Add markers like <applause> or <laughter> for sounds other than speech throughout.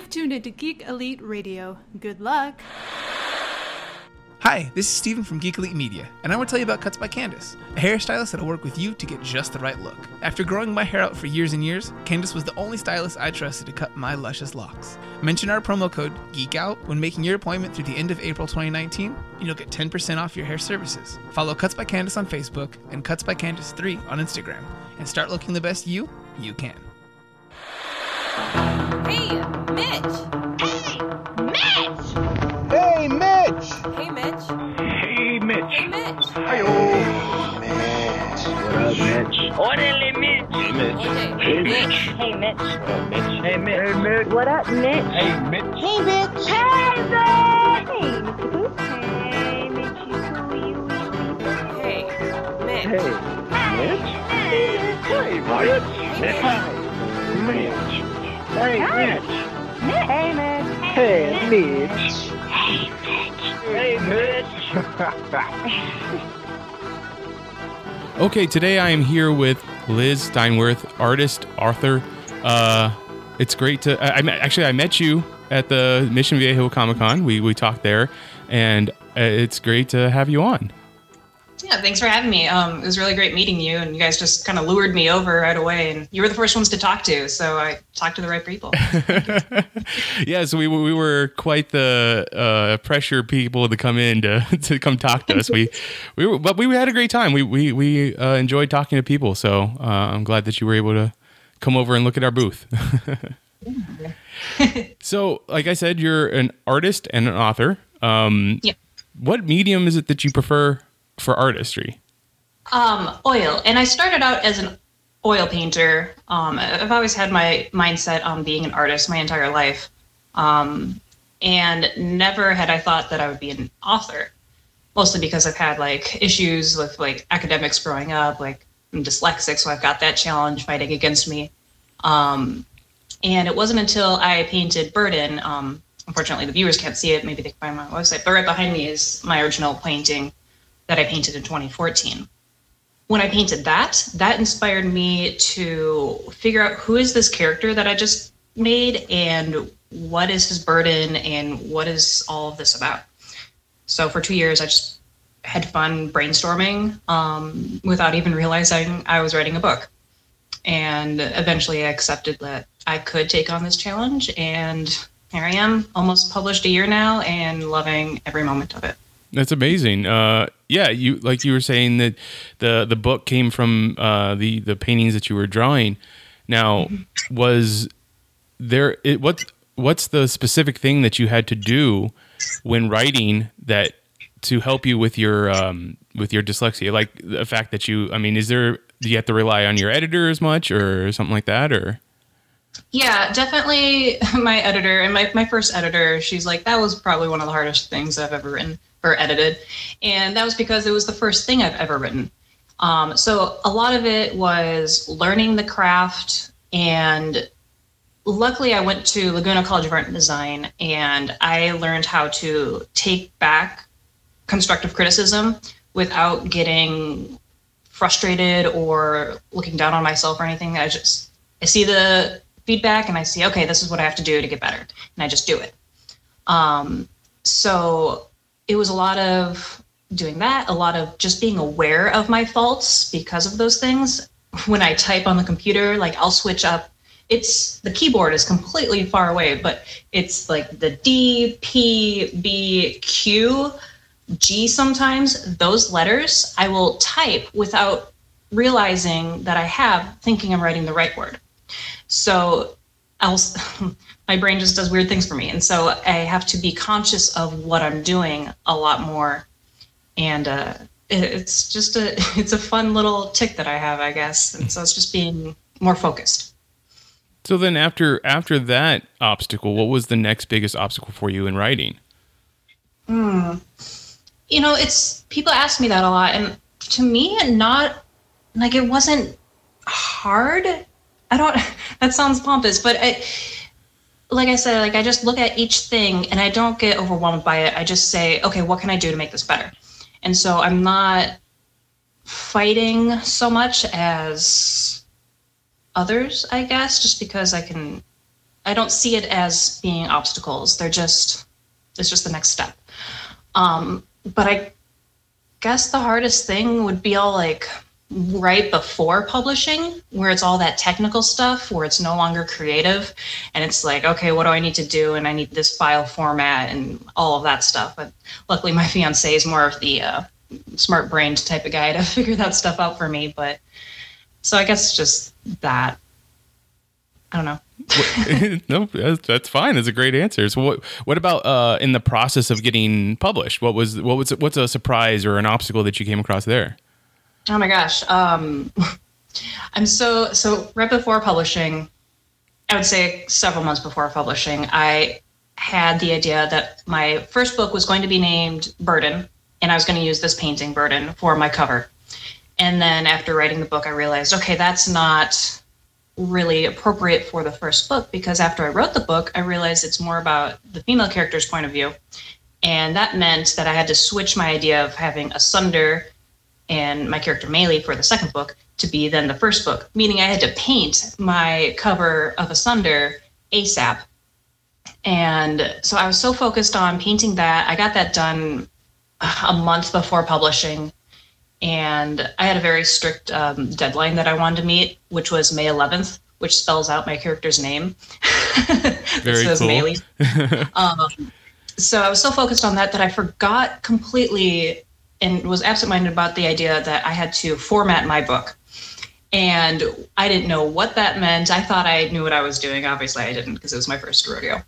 You've tuned into Geek Elite Radio. Good luck. Hi, this is Steven from Geek Elite Media, and I want to tell you about Cuts by Candace, a hairstylist that'll work with you to get just the right look. After growing my hair out for years and years, Candace was the only stylist I trusted to cut my luscious locks. Mention our promo code GEEKOUT when making your appointment through the end of April 2019, and you'll get 10% off your hair services. Follow Cuts by Candace on Facebook and Cuts by Candace 3 on Instagram, and start looking the best you you can. Hey, Orderly Mitch. AJ. Hey, Mitch. Hey, Mitch. Hey, Mitch! Hey, Mitch! What up, Mitch? Hey, Mitch! Hey, Mitch. Hey, Mitch. Hey, Mr. Booth. Hey, Mitch. You cool, you Hey, Mitch! Hey, Mitch! Hey, Mitch! Hey, Mitch! Hey, Mitch! Hey, Hey Mitch. Hey, Mitch! Hey, Mitch! Okay, today I am here with Liz Steinworth, artist, author. Uh, it's great to. I, I actually I met you at the Mission Viejo Comic Con. We we talked there, and uh, it's great to have you on. Yeah, thanks for having me. Um, it was really great meeting you, and you guys just kind of lured me over right away. And you were the first ones to talk to, so I talked to the right people. <laughs> yeah, so we we were quite the uh, pressure people to come in to, <laughs> to come talk to us. We we were, but we had a great time. We we we uh, enjoyed talking to people. So uh, I'm glad that you were able to come over and look at our booth. <laughs> so, like I said, you're an artist and an author. Um, Yeah. What medium is it that you prefer for artistry? Um, oil, and I started out as an oil painter. Um, I've always had my mindset on being an artist my entire life, um, and never had I thought that I would be an author. Mostly because I've had like issues with like academics growing up. Like I'm dyslexic, so I've got that challenge fighting against me. Um, and it wasn't until I painted Burden. Um, unfortunately, the viewers can't see it. Maybe they can find my website. But right behind me is my original painting that I painted in 2014 when I painted that, that inspired me to figure out who is this character that I just made and what is his burden and what is all of this about. So for two years, I just had fun brainstorming um, without even realizing I was writing a book. And eventually, I accepted that I could take on this challenge, and here I am, almost published a year now, and loving every moment of it. That's amazing. Uh, yeah, you like you were saying that the the book came from uh, the the paintings that you were drawing. Now, was there it, what what's the specific thing that you had to do when writing that to help you with your um, with your dyslexia? Like the fact that you, I mean, is there do you have to rely on your editor as much or something like that, or Yeah, definitely <laughs> my editor and my, my first editor, she's like, that was probably one of the hardest things I've ever written or edited. And that was because it was the first thing I've ever written. Um, so a lot of it was learning the craft. And luckily, I went to Laguna College of Art and Design and I learned how to take back constructive criticism without getting frustrated or looking down on myself or anything. I just, I see the feedback and I see, okay, this is what I have to do to get better. And I just do it. Um, so it was a lot of doing that, a lot of just being aware of my faults because of those things. <laughs> When I type on the computer, like I'll switch up. It's the keyboard is completely far away, but it's like the D, P, B, Q, G sometimes. Those letters I will type without realizing that I have, thinking I'm writing the right word. So I'll, <laughs> my brain just does weird things for me. And so I have to be conscious of what I'm doing a lot more. And uh, it's just a, <laughs> it's a fun little tick that I have, I guess. And so it's just being more focused. so? Then after after that obstacle, what was the next biggest obstacle for you in writing? You know, it's people ask me that a lot. And to me, not like it wasn't hard. I don't, <laughs> that sounds pompous, but I, like I said, like I just look at each thing and I don't get overwhelmed by it. I just say, okay, what can I do to make this better? And so I'm not fighting so much as others, I guess, just because I can I don't see it as being obstacles. They're just it's just the next step. Um, but I guess the hardest thing would be all like right before publishing, where it's all that technical stuff, where it's no longer creative, and it's like, okay, what do I need to do? And I need this file format and all of that stuff. But luckily, my fiance is more of the uh, smart brained type of guy to <laughs> figure that stuff out for me. But so I guess just that. I don't know. <laughs> no, that's, fine. That's a great answer. So what what about uh, in the process of getting published? What was what was what's a surprise or an obstacle that you came across there? Oh my gosh. Um, <laughs> I'm so so right before publishing, I would say several months before publishing, I had the idea that my first book was going to be named Burden, and I was going to use this painting Burden for my cover. And then after writing the book, I realized, okay, that's not really appropriate for the first book because after I wrote the book, I realized it's more about the female character's point of view. And that meant that I had to switch my idea of having Asunder and my character Maylee for the second book to be then the first book, meaning I had to paint my cover of Asunder ASAP. And so I was so focused on painting that. I got that done a month before publishing. And I had a very strict um, deadline that I wanted to meet, which was May 11th, which spells out my character's name. <laughs> Very says cool. <laughs> Um, so I was so focused on that that I forgot completely and was absent-minded about the idea that I had to format my book. And I didn't know what that meant. I thought I knew what I was doing. Obviously, I didn't because it was my first rodeo.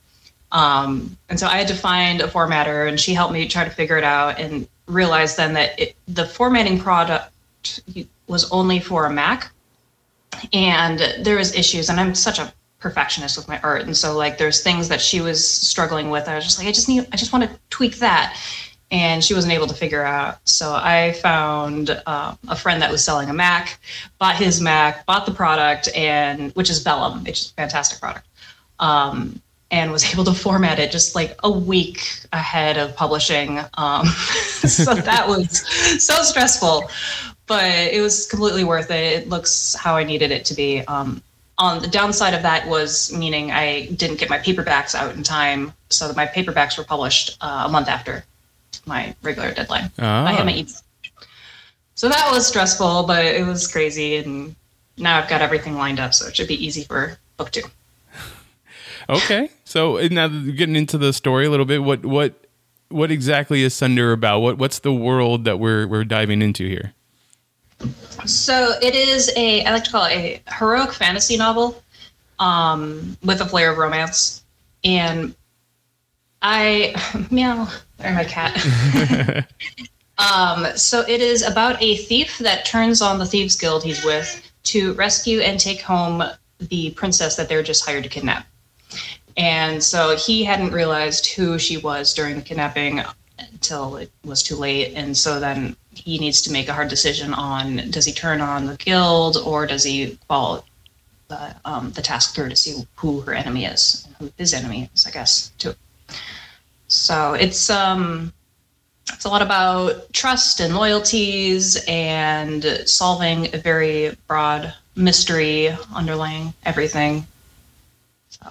Um, and so I had to find a formatter, and she helped me try to figure it out and realized then that it, the formatting product was only for a Mac. And there was issues, and I'm such a perfectionist with my art, and so like there's things that she was struggling with. I was just like, I just need, I just want to tweak that and she wasn't able to figure out. So I found uh, a friend that was selling a Mac, bought his Mac, bought the product, and which is Vellum, which is a fantastic product, um, and was <laughs> able to format it just like a week ahead of publishing. Um, <laughs> so that was so stressful, but it was completely worth it. It looks how I needed it to be. Um, on the downside of that was meaning I didn't get my paperbacks out in time, so that my paperbacks were published uh, a month after my regular deadline. Ah. I had my so that was stressful, but it was crazy, and now I've got everything lined up, so it should be easy for book two. <laughs> Okay, so now getting into the story a little bit, what what what exactly is Sunder about? What what's the world that we're we're diving into here? So it is a I like to call it a heroic fantasy novel um, with a flair of romance, and I <laughs> meow. Or my cat. <laughs> um, so it is about a thief that turns on the thieves guild he's with to rescue and take home the princess that they're just hired to kidnap. And so he hadn't realized who she was during the kidnapping until it was too late. And so then he needs to make a hard decision on does he turn on the guild or does he follow the, um, the task through to see who her enemy is and who his enemy is, I guess, too. So it's um it's a lot about trust and loyalties and solving a very broad mystery underlying everything. So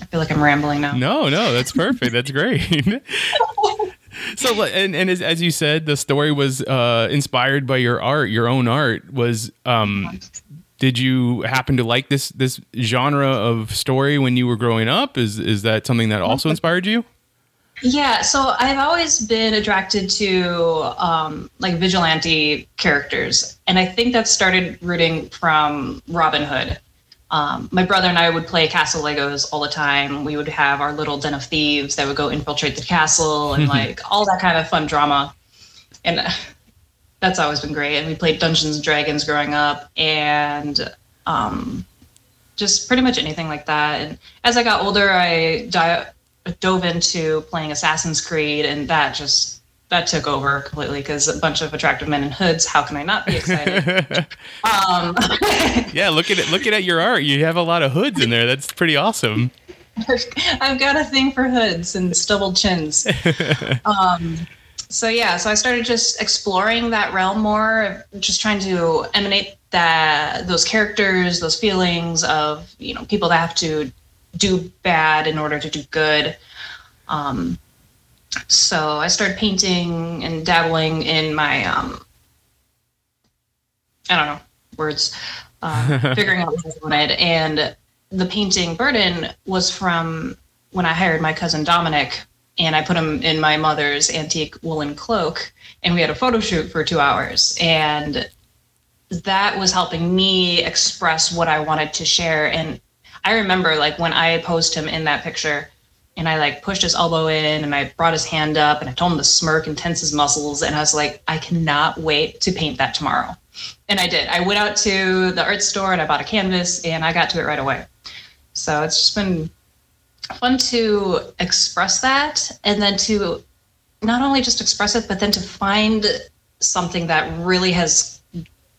I feel like I'm rambling now. No, no, that's perfect. That's great. <laughs> so, and and as, as you said, the story was uh, inspired by your art, your own art. Was um, did you happen to like this this genre of story when you were growing up? Is is that something that also inspired you? Yeah, so I've always been attracted to um, like vigilante characters, and I think that started rooting from Robin Hood. Um, my brother and I would play castle Legos all the time. We would have our little den of thieves that would go infiltrate the castle and like all that kind of fun drama, and uh, that's always been great. And we played Dungeons and Dragons growing up, and um, just pretty much anything like that. And as I got older, I di- dove into playing Assassin's Creed, and that just that took over completely because a bunch of attractive men in hoods. How can I not be excited? <laughs> um, <laughs> yeah, looking at it looking at your art, you have a lot of hoods in there. That's pretty awesome. <laughs> I've got a thing for hoods and stubbled chins. um, so yeah, so I started just exploring that realm more, just trying to emanate that those characters, those feelings of you know people that have to do bad in order to do good. Um, so I started painting and dabbling in my um, I don't know words, uh, <laughs> figuring out what I wanted. And the painting burden was from when I hired my cousin Dominic, and I put him in my mother's antique woolen cloak, and we had a photo shoot for two hours, and that was helping me express what I wanted to share. And I remember like when I posed him in that picture and I like pushed his elbow in and I brought his hand up and I told him to smirk and tense his muscles. And I was like, I cannot wait to paint that tomorrow. And I did. I went out to the art store and I bought a canvas and I got to it right away. So it's just been fun to express that and then to not only just express it, but then to find something that really has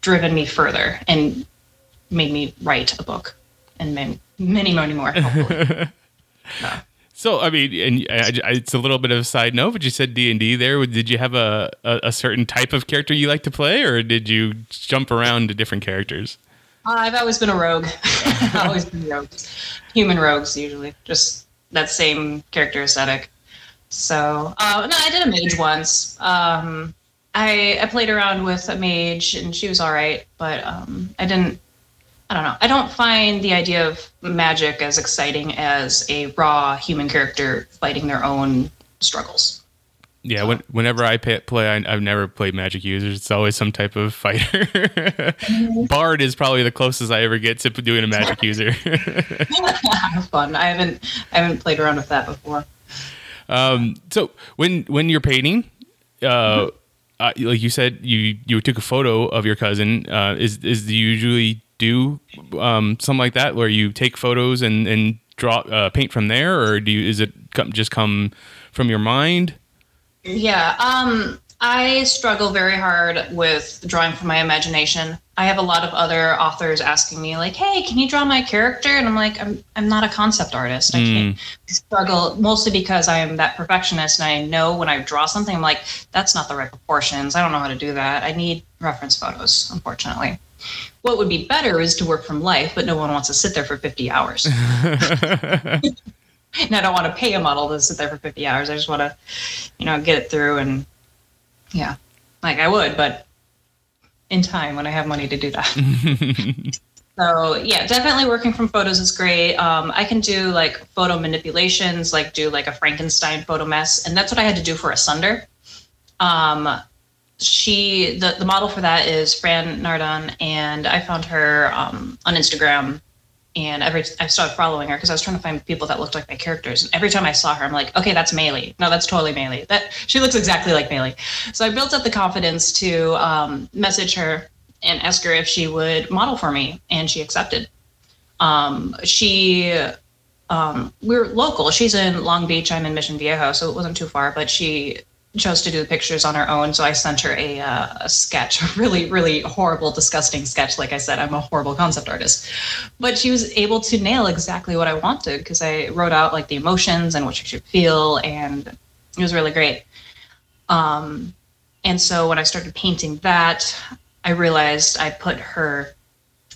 driven me further and made me write a book and many, many, many more. <laughs> hopefully. So I mean, and I, I, it's a little bit of a side note, but you said D and D there. Did you have a, a, a certain type of character you like to play, or did you jump around to different characters? I've always been a rogue. <laughs> I've always been rogues. Human rogues, usually. Just that same character aesthetic. So, uh, no, I did a mage once. Um, I, I played around with a mage and she was all right, but um, I didn't. I don't know. I don't find the idea of magic as exciting as a raw human character fighting their own struggles. Yeah, when, whenever I pay, play, I, I've never played magic users. It's always some type of fighter. <laughs> Bard is probably the closest I ever get to doing a magic <laughs> user. Fun. I haven't I haven't played around with that before. um, so when when you're painting, uh, uh, like you said, you you took a photo of your cousin. Uh, is is usually do um, something like that where you take photos and and draw uh, paint from there, or do you is it come, just come from your mind? Yeah, um, I struggle very hard with drawing from my imagination. I have a lot of other authors asking me like, "Hey, can you draw my character?" And I'm like, "I'm I'm not a concept artist. I can't struggle mostly because I am that perfectionist, and I know when I draw something, I'm like, that's not the right proportions. I don't know how to do that. I need reference photos, unfortunately." What would be better is to work from life, but no one wants to sit there for 50 hours. <laughs> and I don't want to pay a model to sit there for 50 hours. I just want to, you know, get it through and yeah, like I would, but in time when I have money to do that. <laughs> so yeah, definitely working from photos is great. Um, I can do like photo manipulations, like do like a Frankenstein photo mess, and that's what I had to do for Asunder. Um, she the, the model for that is Fran Nardon, and I found her um, on Instagram and every I started following her because I was trying to find people that looked like my characters. And every time I saw her, I'm like, okay, that's Maylee. No, that's totally Maylee. That she looks exactly like Maylee. So I built up the confidence to um, message her and ask her if she would model for me, and she accepted. Um, she um, we're local. She's in Long Beach. I'm in Mission Viejo, so it wasn't too far. But she chose to do the pictures on her own. So I sent her a, uh, a sketch, a <laughs> really, really horrible, disgusting sketch. Like I said, I'm a horrible concept artist. But she was able to nail exactly what I wanted because I wrote out like the emotions and what she should feel. And it was really great. Um, and so when I started painting that, I realized I put her,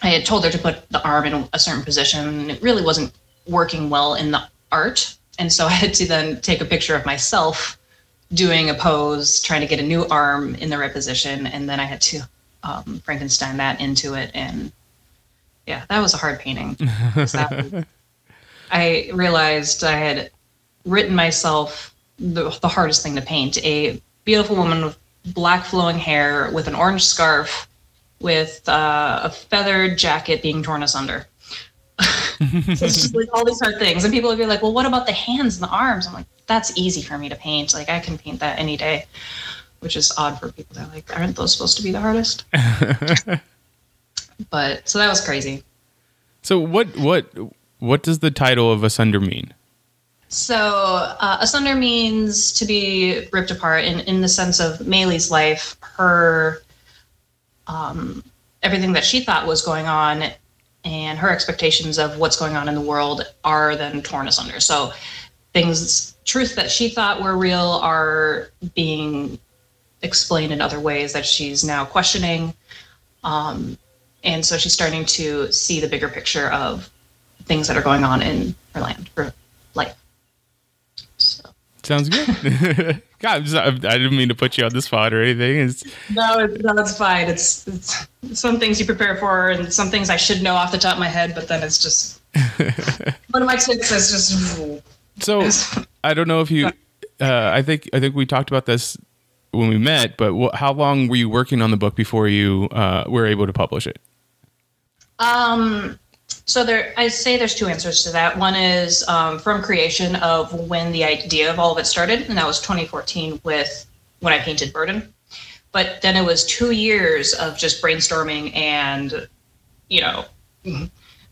I had told her to put the arm in a certain position. And it really wasn't working well in the art. And so <laughs> I had to then take a picture of myself doing a pose, trying to get a new arm in the right position, and then I had to um, Frankenstein that into it, and yeah, that was a hard painting. <laughs> that- I realized I had written myself the, the hardest thing to paint: a beautiful woman with black flowing hair, with an orange scarf, with uh, a feathered jacket being torn asunder. so <laughs> it's just like all these hard things, and people would be like, "Well, what about the hands and the arms?" I'm like, "That's easy for me to paint. Like I can paint that any day." Which is odd for people that like, aren't those supposed to be the hardest? <laughs> but so that was crazy. So what what what does the title of Asunder mean? So uh, asunder means to be ripped apart in, in the sense of Maylee's life, her um, everything that she thought was going on and her expectations of what's going on in the world are then torn asunder. So things truth that she thought were real are being explained in other ways that she's now questioning. Um, and so she's starting to see the bigger picture of things that are going on in her land her life. So Sounds good. <laughs> God, I'm just- I I didn't mean to put you on the spot or anything. It's, no, it's, no, it's fine. It's, it's some things you prepare for, and some things I should know off the top of my head, but then it's just <laughs> one of my tips is just so I don't know if you. Uh, I think I think we talked about this when we met. But wh- how long were you working on the book before you uh, were able to publish it? Um, so there, I say there's two answers to that. One is um, from creation of when the idea of all of it started, and that was 2014 with when I painted Burden. But then it was two years of just brainstorming and, you know,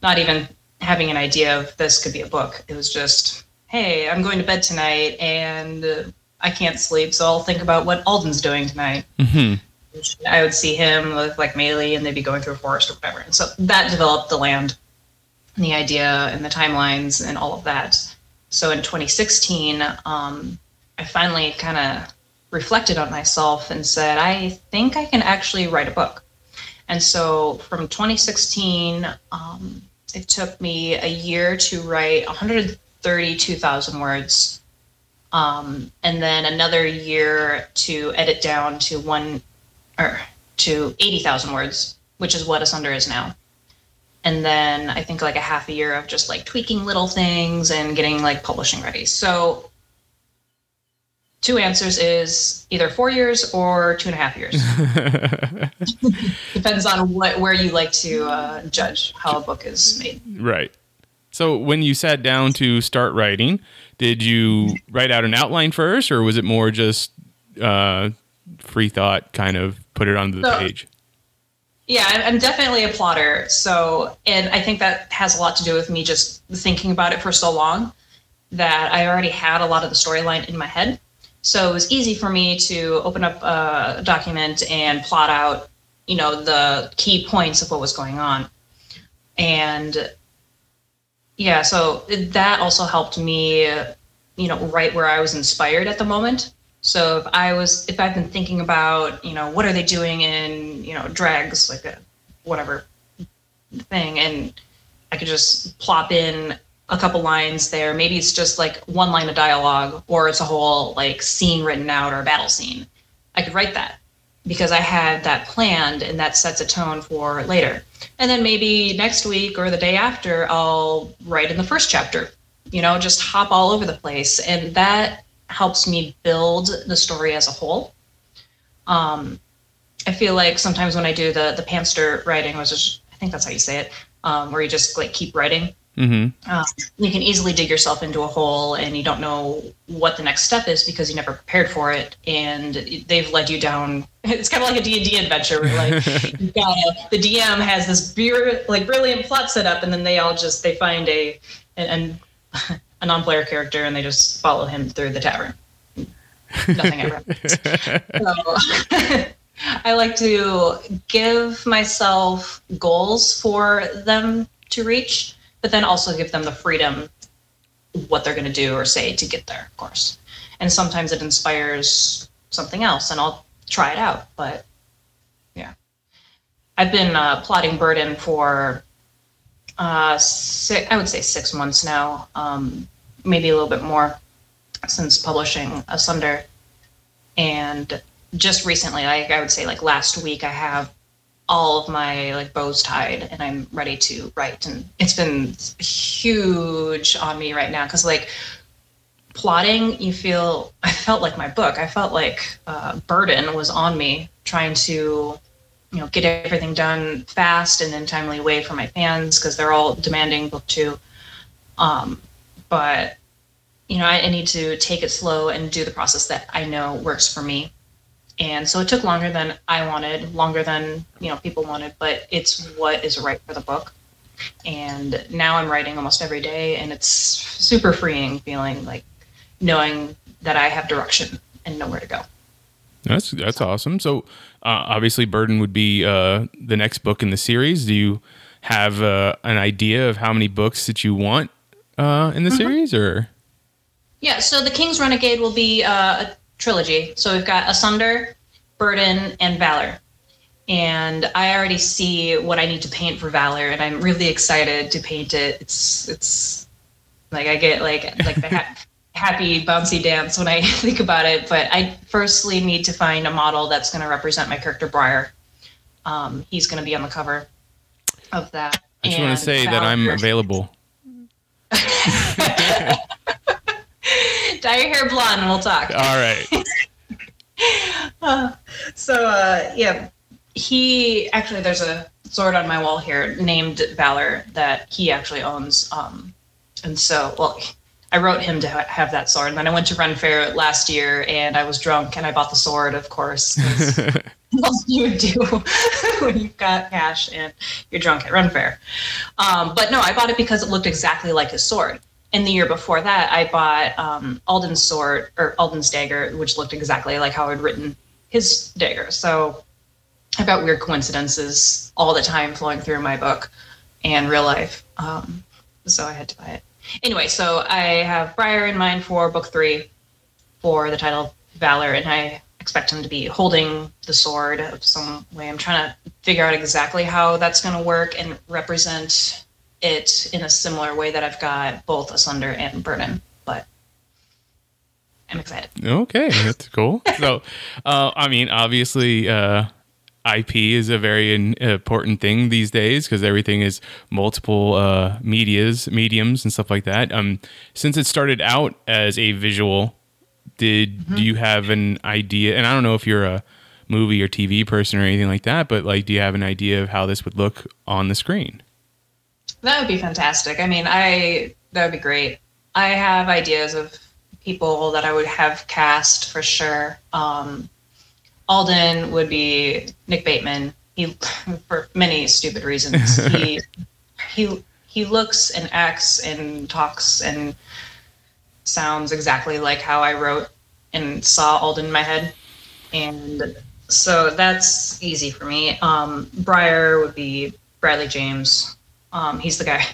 not even having an idea of this could be a book. It was just, hey, I'm going to bed tonight and uh, I can't sleep, so I'll think about what Alden's doing tonight. hmm I would see him with like Maylee and they'd be going through a forest or whatever. And so that developed the land and the idea and the timelines and all of that. So in 2016, um, I finally kind of reflected on myself and said, I think I can actually write a book. And so from 2016, um, it took me a year to write 132,000 words. Um, and then another year to edit down to one or to 80,000 words, which is what Asunder is now. And then I think like a half a year of just like tweaking little things and getting like publishing ready. So two answers is either four years or two and a half years. <laughs> Depends on what where you like to uh, judge how a book is made. Right. So when you sat down to start writing, did you write out an outline first, or was it more just uh, free thought, kind of put it onto the So- page? Yeah, I'm I'm definitely a plotter. So, and I think that has a lot to do with me just thinking about it for so long that I already had a lot of the storyline in my head. So it was easy for me to open up a document and plot out, you know, the key points of what was going on. And yeah, so that also helped me, you know, right where I was inspired at the moment. So if I was, if I've been thinking about, you know, what are they doing in, you know, drags, like a whatever thing, and I could just plop in a couple lines there. Maybe it's just like one line of dialogue, or it's a whole like scene written out or a battle scene. I could write that because I had that planned, and that sets a tone for later. And then maybe next week or the day after, I'll write in the first chapter. You know, just hop all over the place, and that helps me build the story as a whole. Um, I feel like sometimes when I do the the pantster writing, which is I think that's how you say it, um, where you just like keep writing. Mm-hmm. Um, you can easily dig yourself into a hole, and you don't know what the next step is because you never prepared for it, and they've led you down. It's kind of like a D and D adventure where like <laughs> you've got a, the DM has this beer, like brilliant plot set up, and then they all just they find a an, an <laughs> a non-player character and they just follow him through the tavern. Nothing ever. <laughs> so, I like to give myself goals for them to reach, but then also give them the freedom what they're going to do or say to get there, of course. And sometimes it inspires something else, and I'll try it out. But yeah, I've been uh, plotting Burden for uh, six, I would say six months now, um, maybe a little bit more since publishing Asunder. And just recently, like I would say, like last week, I have all of my like bows tied and I'm ready to write. And it's been huge on me right now because like plotting, you feel I felt like my book. I felt like uh, burden was on me trying to you know get everything done fast and in timely way for my fans because they're all demanding book two. Um, but you know, I, I need to take it slow and do the process that I know works for me. And so it took longer than I wanted, longer than you know people wanted, but it's what is right for the book. And now I'm writing almost every day, and it's super freeing feeling like knowing that I have direction and know where to go. That's that's awesome. So uh, obviously, Burden would be uh, the next book in the series. Do you have uh, an idea of how many books that you want uh, in the series, or Yeah, so the King's Renegade will be uh, a trilogy. So we've got Asunder, Burden, and Valor. and I already see what I need to paint for Valor, and I'm really excited to paint it. It's it's like I get like like the <laughs> ha- happy bouncy dance when I <laughs> think about it. But I firstly need to find a model that's going to represent my character Briar. Um, he's going to be on the cover of that. I just want to say that I'm available. <laughs> Dye your hair blonde, and we'll talk. All right. <laughs> so uh, yeah, he actually there's a sword on my wall here named Valor that he actually owns. Um, and so well, I wrote him to ha- have that sword. And then I went to Ren Faire last year, and I was drunk, and I bought the sword, of course. <laughs> what else you would do <laughs> when you've got cash and you're drunk at Ren Faire. Um, but no, I bought it because it looked exactly like his sword. And the year before that, I bought um, Alden's sword or Alden's dagger, which looked exactly like how I'd written his dagger. So I've got weird coincidences all the time flowing through my book and real life. Um, so I had to buy it. Anyway, so I have Briar in mind for book three for the title Valor, and I expect him to be holding the sword of some way. I'm trying to figure out exactly how that's going to work and represent it in a similar way that I've got both Asunder and Burden. But I'm excited. Okay, that's cool. So, uh, I mean, obviously, uh, IP is a very in, important thing these days because everything is multiple uh, medias, mediums, and stuff like that. Um, since it started out as a visual, did do you have an idea? And I don't know if you're a movie or TV person or anything like that, but like, do you have an idea of how this would look on the screen? That would be fantastic. I mean, I that would be great. I have ideas of people that I would have cast for sure. Um, Alden would be Nick Bateman. He, for many stupid reasons, <laughs> he he he looks and acts and talks and sounds exactly like how I wrote and saw Alden in my head, and so that's easy for me. Um, Briar would be Bradley James. Um, he's the guy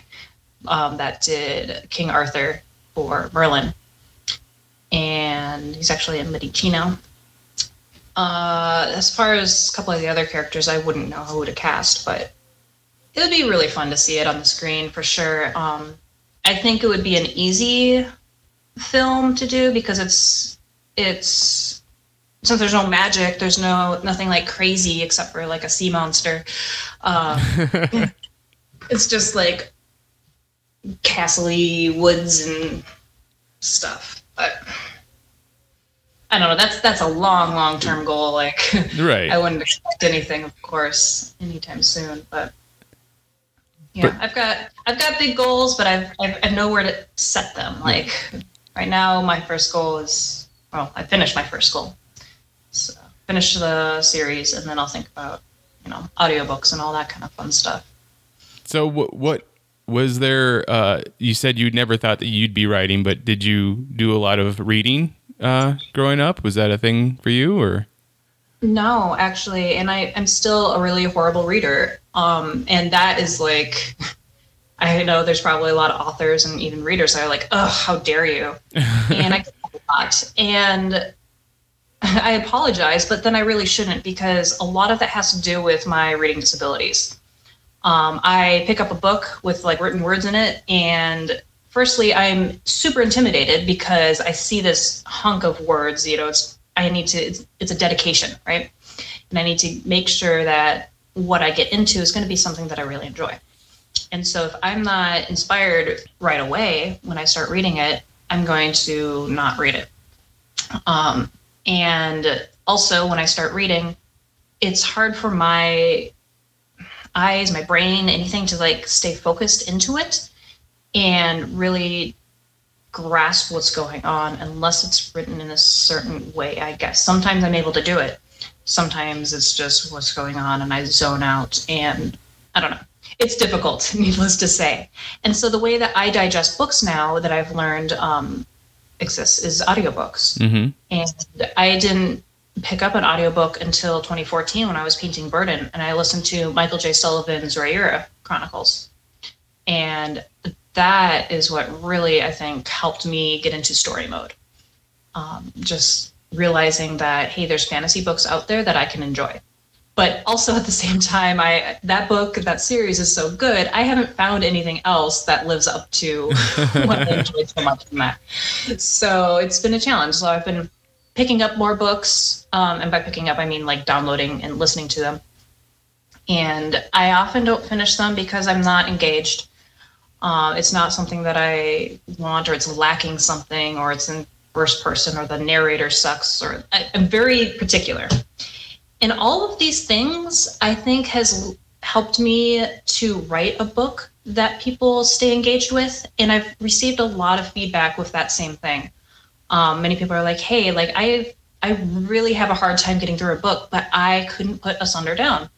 um, that did King Arthur for Merlin, and he's actually in Medici now. Uh, as far as a couple of the other characters, I wouldn't know who to cast, but it would be really fun to see it on the screen for sure. Um, I think it would be an easy film to do because it's it's since there's no magic, there's no nothing like crazy except for like a sea monster. Um, <laughs> it's just like castle woods and stuff. But I don't know. That's that's a long, long term goal. Like Right. I wouldn't expect anything, of course, anytime soon. But yeah, But- I've got I've got big goals, but I've I've, I've nowhere to set them. Like right now, my first goal is well, I finished my first goal. So finish the series, and then I'll think about you know audiobooks and all that kind of fun stuff. So what what was there uh you said you never thought that you'd be writing, but did you do a lot of reading uh growing up? Was that a thing for you or No, actually, and I, I'm still a really horrible reader. Um, and that is like, <laughs> I know there's probably a lot of authors and even readers that are like, "Oh, how dare you!" <laughs> and I a lot, and <laughs> I apologize, but then I really shouldn't because a lot of that has to do with my reading disabilities. Um, I pick up a book with like written words in it, and firstly, I'm super intimidated because I see this hunk of words. You know, it's I need to. It's, it's a dedication, right? And I need to make sure that what I get into is going to be something that I really enjoy. And so, if I'm not inspired right away when I start reading it, I'm going to not read it. Um, and also, when I start reading, it's hard for my eyes, my brain, anything to like stay focused into it and really grasp what's going on unless it's written in a certain way, I guess. Sometimes I'm able to do it. Sometimes it's just what's going on and I zone out and I don't know. It's difficult, <laughs> needless to say. And so the way that I digest books now that I've learned um, exists is audiobooks. mm-hmm. And I didn't pick up an audiobook until 2014 when I was painting Burden and I listened to Michael J. Sullivan's Riyria Chronicles. And that is what really, I think, helped me get into story mode. Um, just realizing that, hey, there's fantasy books out there that I can enjoy. but also at the same time, I that book, that series is so good. I haven't found anything else that lives up to <laughs> what I enjoyed so much from that. So it's been a challenge. So I've been picking up more books, um, and by picking up, I mean like downloading and listening to them. And I often don't finish them because I'm not engaged. Uh, it's not something that I want, or it's lacking something, or it's in first person, or the narrator sucks, or I, I'm very particular. And all of these things, I think, has helped me to write a book that people stay engaged with. And I've received a lot of feedback with that same thing. Um, many people are like, "Hey, like I, I really have a hard time getting through a book, but I couldn't put Asunder down."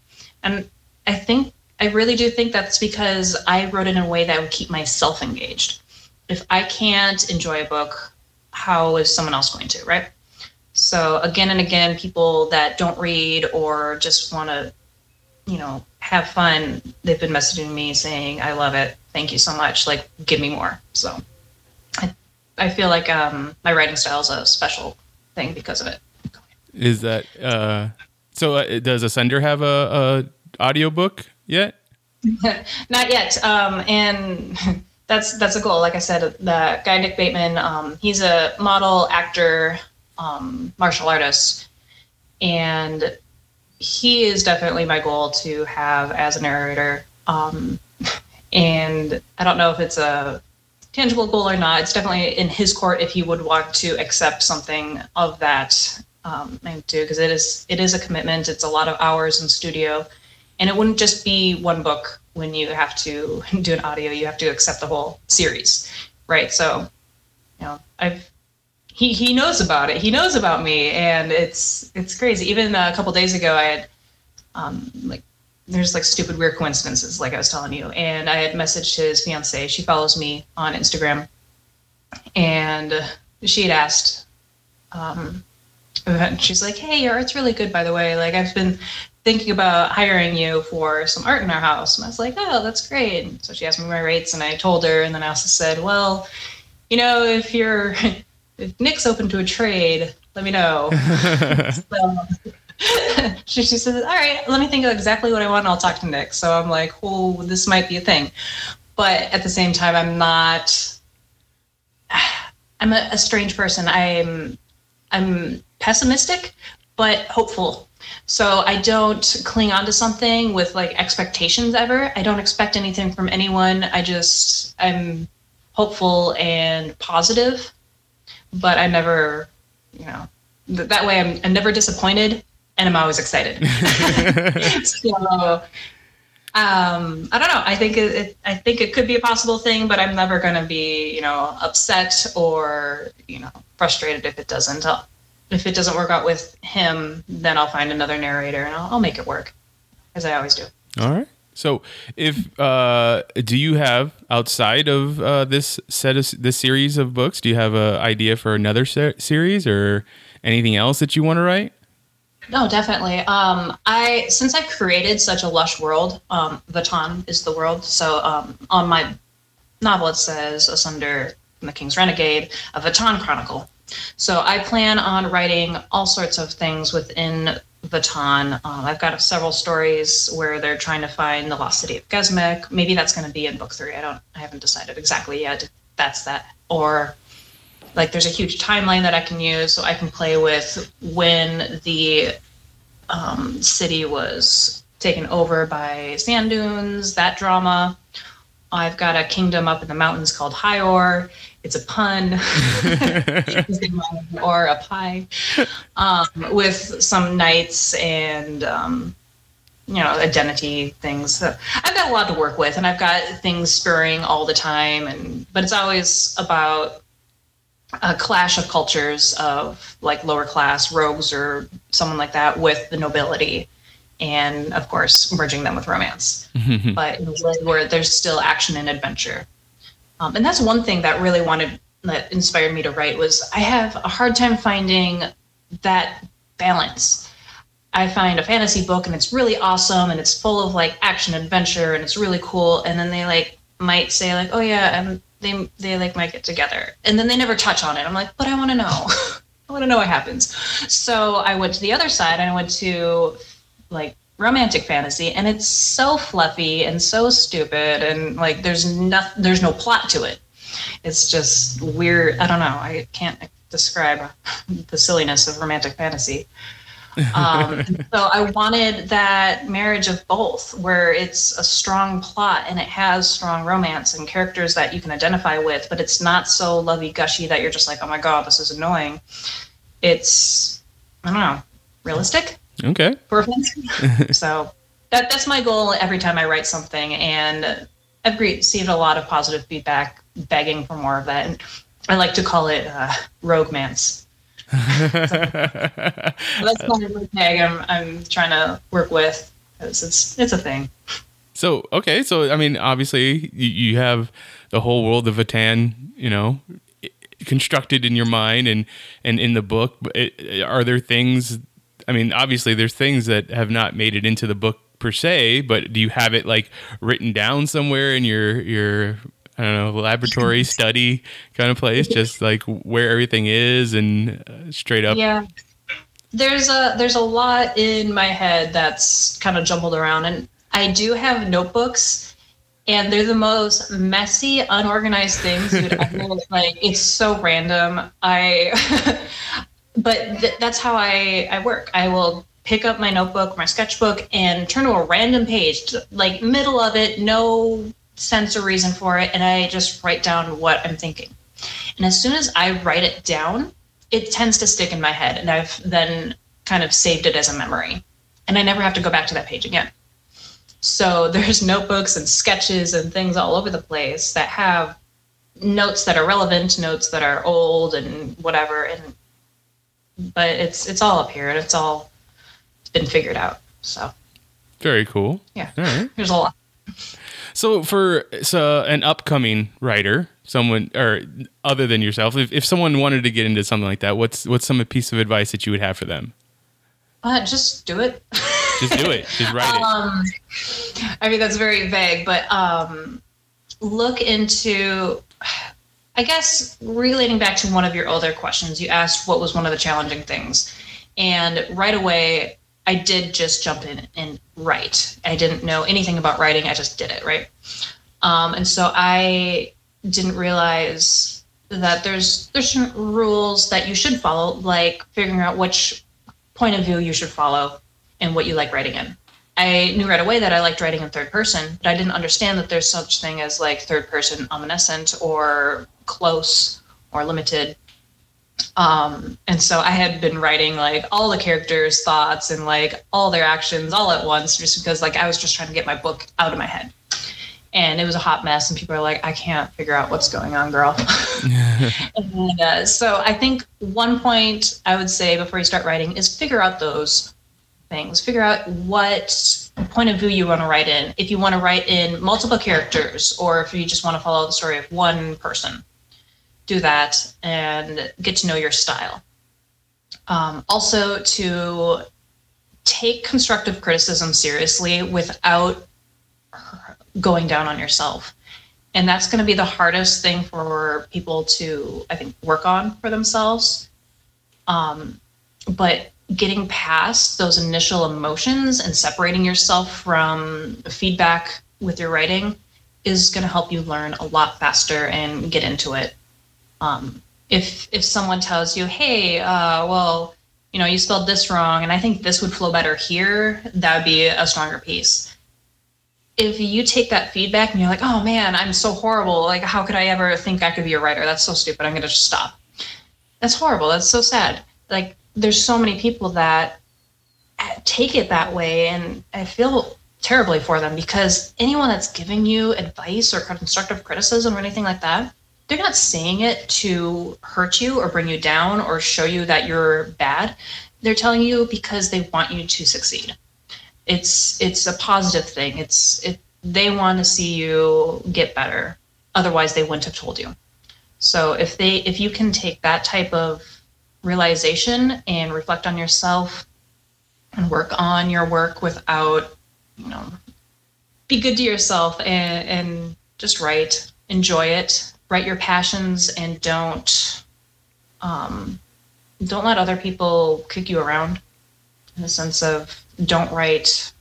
And I think I really do think that's because I wrote it in a way that would keep myself engaged. If I can't enjoy a book, how is someone else going to, right? So again and again, people that don't read or just want to, you know, have fun, they've been messaging me saying, "I love it. Thank you so much. Like, give me more." So, I, I feel like um, my writing style is a special thing because of it. Is that uh, so? Uh, does Asunder have a, a audiobook yet? <laughs> Not yet. Um, and <laughs> that's that's a goal. Like I said, the guy Nick Bateman, um, he's a model, actor, um, martial artist, and he is definitely my goal to have as a narrator. Um, <laughs> and I don't know if it's a tangible goal or not. It's definitely in his court if he would want to accept something of that um, and do because it is it is a commitment. It's a lot of hours in studio, and it wouldn't just be one book when you have to <laughs> do an audio. You have to accept the whole series, right? So, you know, I've he he knows about it. He knows about me, and it's it's crazy. Even a couple days ago, I had um, like there's like stupid weird coincidences, like I was telling you, and I had messaged his fiance. She follows me on Instagram, and she had asked. Um, <laughs> she's like, "Hey, your art's really good, by the way. Like I've been thinking about hiring you for some art in our house." And I was like, "Oh, that's great." And so she asked me my rates, and I told her, and then I also said, "Well, you know, if you're <laughs> if Nick's open to a trade, let me know. <laughs> so, <laughs> she, she says, all right, let me think of exactly what I want and I'll talk to Nick. So I'm like, oh, this might be a thing. But at the same time, I'm not, <sighs> I'm a, a strange person. I'm, I'm pessimistic, but hopeful. So I don't cling on to something with like expectations ever. I don't expect anything from anyone. I just, I'm hopeful and positive but I never, you know, th- that way I'm, I'm never disappointed and I'm always excited. <laughs> <laughs> so, um, I don't know. I think it, it, I think it could be a possible thing, but I'm never going to be, you know, upset or, you know, frustrated if it doesn't. I'll, if it doesn't work out with him, then I'll find another narrator and I'll, I'll make it work, as I always do. All right. So, if uh, do you have outside of uh, this set of this series of books, do you have an idea for another se- series or anything else that you want to write? No, definitely. Um, I since I created such a lush world, um, Vatan is the world. So um, on my novel it says Asunder the King's Renegade, a Vatan Chronicle. So I plan on writing all sorts of things within Vatan. Um, I've got several stories where they're trying to find the lost city of Gazmek. Maybe that's going to be in book three. I don't. I haven't decided exactly yet. That's that or like there's a huge timeline that I can use, so I can play with when the um, city was taken over by sand dunes. That drama. I've got a kingdom up in the mountains called Hyor. It's a pun <laughs> or a pie um, with some knights and um, you know identity things. So I've got a lot to work with, and I've got things spurring all the time. And but it's always about a clash of cultures of like lower class rogues or someone like that with the nobility and of course merging them with romance <laughs> but where there's still action and adventure um, and that's one thing that really wanted that inspired me to write was i have a hard time finding that balance. I find a fantasy book and it's really awesome and it's full of like action adventure and it's really cool. And then they like might say like oh yeah and they they like might get together. And then they never touch on it. I'm like but i want to know. <laughs> I want to know what happens. So i went to the other side. And i went to like romantic fantasy and it's so fluffy and so stupid and like there's no there's no plot to it. It's just weird i don't know i can't describe <laughs> the silliness of romantic fantasy. <laughs> Um, so i wanted that marriage of both where it's a strong plot and it has strong romance and characters that you can identify with but it's not so lovey gushy that you're just like oh my god this is annoying. It's i don't know realistic Okay. for <laughs> so that that's my goal every time I write something, and I've received a lot of positive feedback, begging for more of that. And I like to call it uh, roguemance. <laughs> That's my new tag I'm I'm trying to work with. 'cause It's it's a thing. So okay, so I mean, obviously you, you have the whole world of Vatan, you know, constructed in your mind and and in the book. But it, are there things? I mean, obviously there's things that have not made it into the book per se, but do you have it like written down somewhere in your your I don't know laboratory <laughs> study kind of place, just like where everything is and uh, straight up? Yeah. There's a there's a lot in my head that's kind of jumbled around and I do have notebooks and they're the most messy, unorganized things you'd <laughs> ever like it's so random. I <laughs> but th- that's how I I work. I will pick up my notebook, my sketchbook and turn to a random page, like middle of it, no sense or reason for it and I just write down what I'm thinking. And as soon as I write it down, it tends to stick in my head and I've then kind of saved it as a memory. And I never have to go back to that page again. So <laughs> there's notebooks and sketches and things all over the place that have notes that are relevant, notes that are old and whatever and but it's it's all up here and it's all been figured out. So Very cool. yeah. All right. There's a lot. So for so an upcoming writer, someone or other than yourself, if, if someone wanted to get into something like that, what's what's some piece of advice that you would have for them? Uh, just do it. Just do it. Just <laughs> write it. Um, I mean, that's very vague, but um, look into, I guess, relating back to one of your other questions, you asked what was one of the challenging things. And right away, I did just jump in and write. I didn't know anything about writing, I just did it, right? Um, and so I didn't realize that there's there's certain rules that you should follow, like figuring out which point of view you should follow and what you like writing in. I knew right away that I liked writing in third person, but I didn't understand that there's such thing as like third person omniscient or close or limited. Um, and so I had been writing like all the characters' thoughts and like all their actions all at once, just because like I was just trying to get my book out of my head. And it was a hot mess, and people are like, "I can't figure out what's going on, girl." <laughs> <laughs> and uh, so I think one point I would say before you start writing is figure out those things. Figure out what point of view you want to write in. If you want to write in multiple characters, or if you just want to follow the story of one person, do that and get to know your style. Um, also, to take constructive criticism seriously without going down on yourself. And that's going to be the hardest thing for people to, I think, work on for themselves. Um, but getting past those initial emotions and separating yourself from feedback with your writing is going to help you learn a lot faster and get into it. Um, if if someone tells you, "Hey, uh, well, you know, you spelled this wrong, and I think this would flow better here," that would be a stronger piece. If you take that feedback and you're like, "Oh man, I'm so horrible! Like, how could I ever think I could be a writer? That's so stupid. I'm going to just stop." That's horrible. That's so sad. Like, there's so many people that take it that way, and I feel terribly for them because anyone that's giving you advice or constructive criticism or anything like that, they're not saying it to hurt you or bring you down or show you that you're bad. They're telling you because they want you to succeed. It's it's a positive thing. It's it they want to see you get better. Otherwise they wouldn't have told you. So if they if you can take that type of realization and reflect on yourself and work on your work without, you know, be good to yourself and, and just write, enjoy it, write your passions and don't um, don't let other people kick you around in the sense of don't write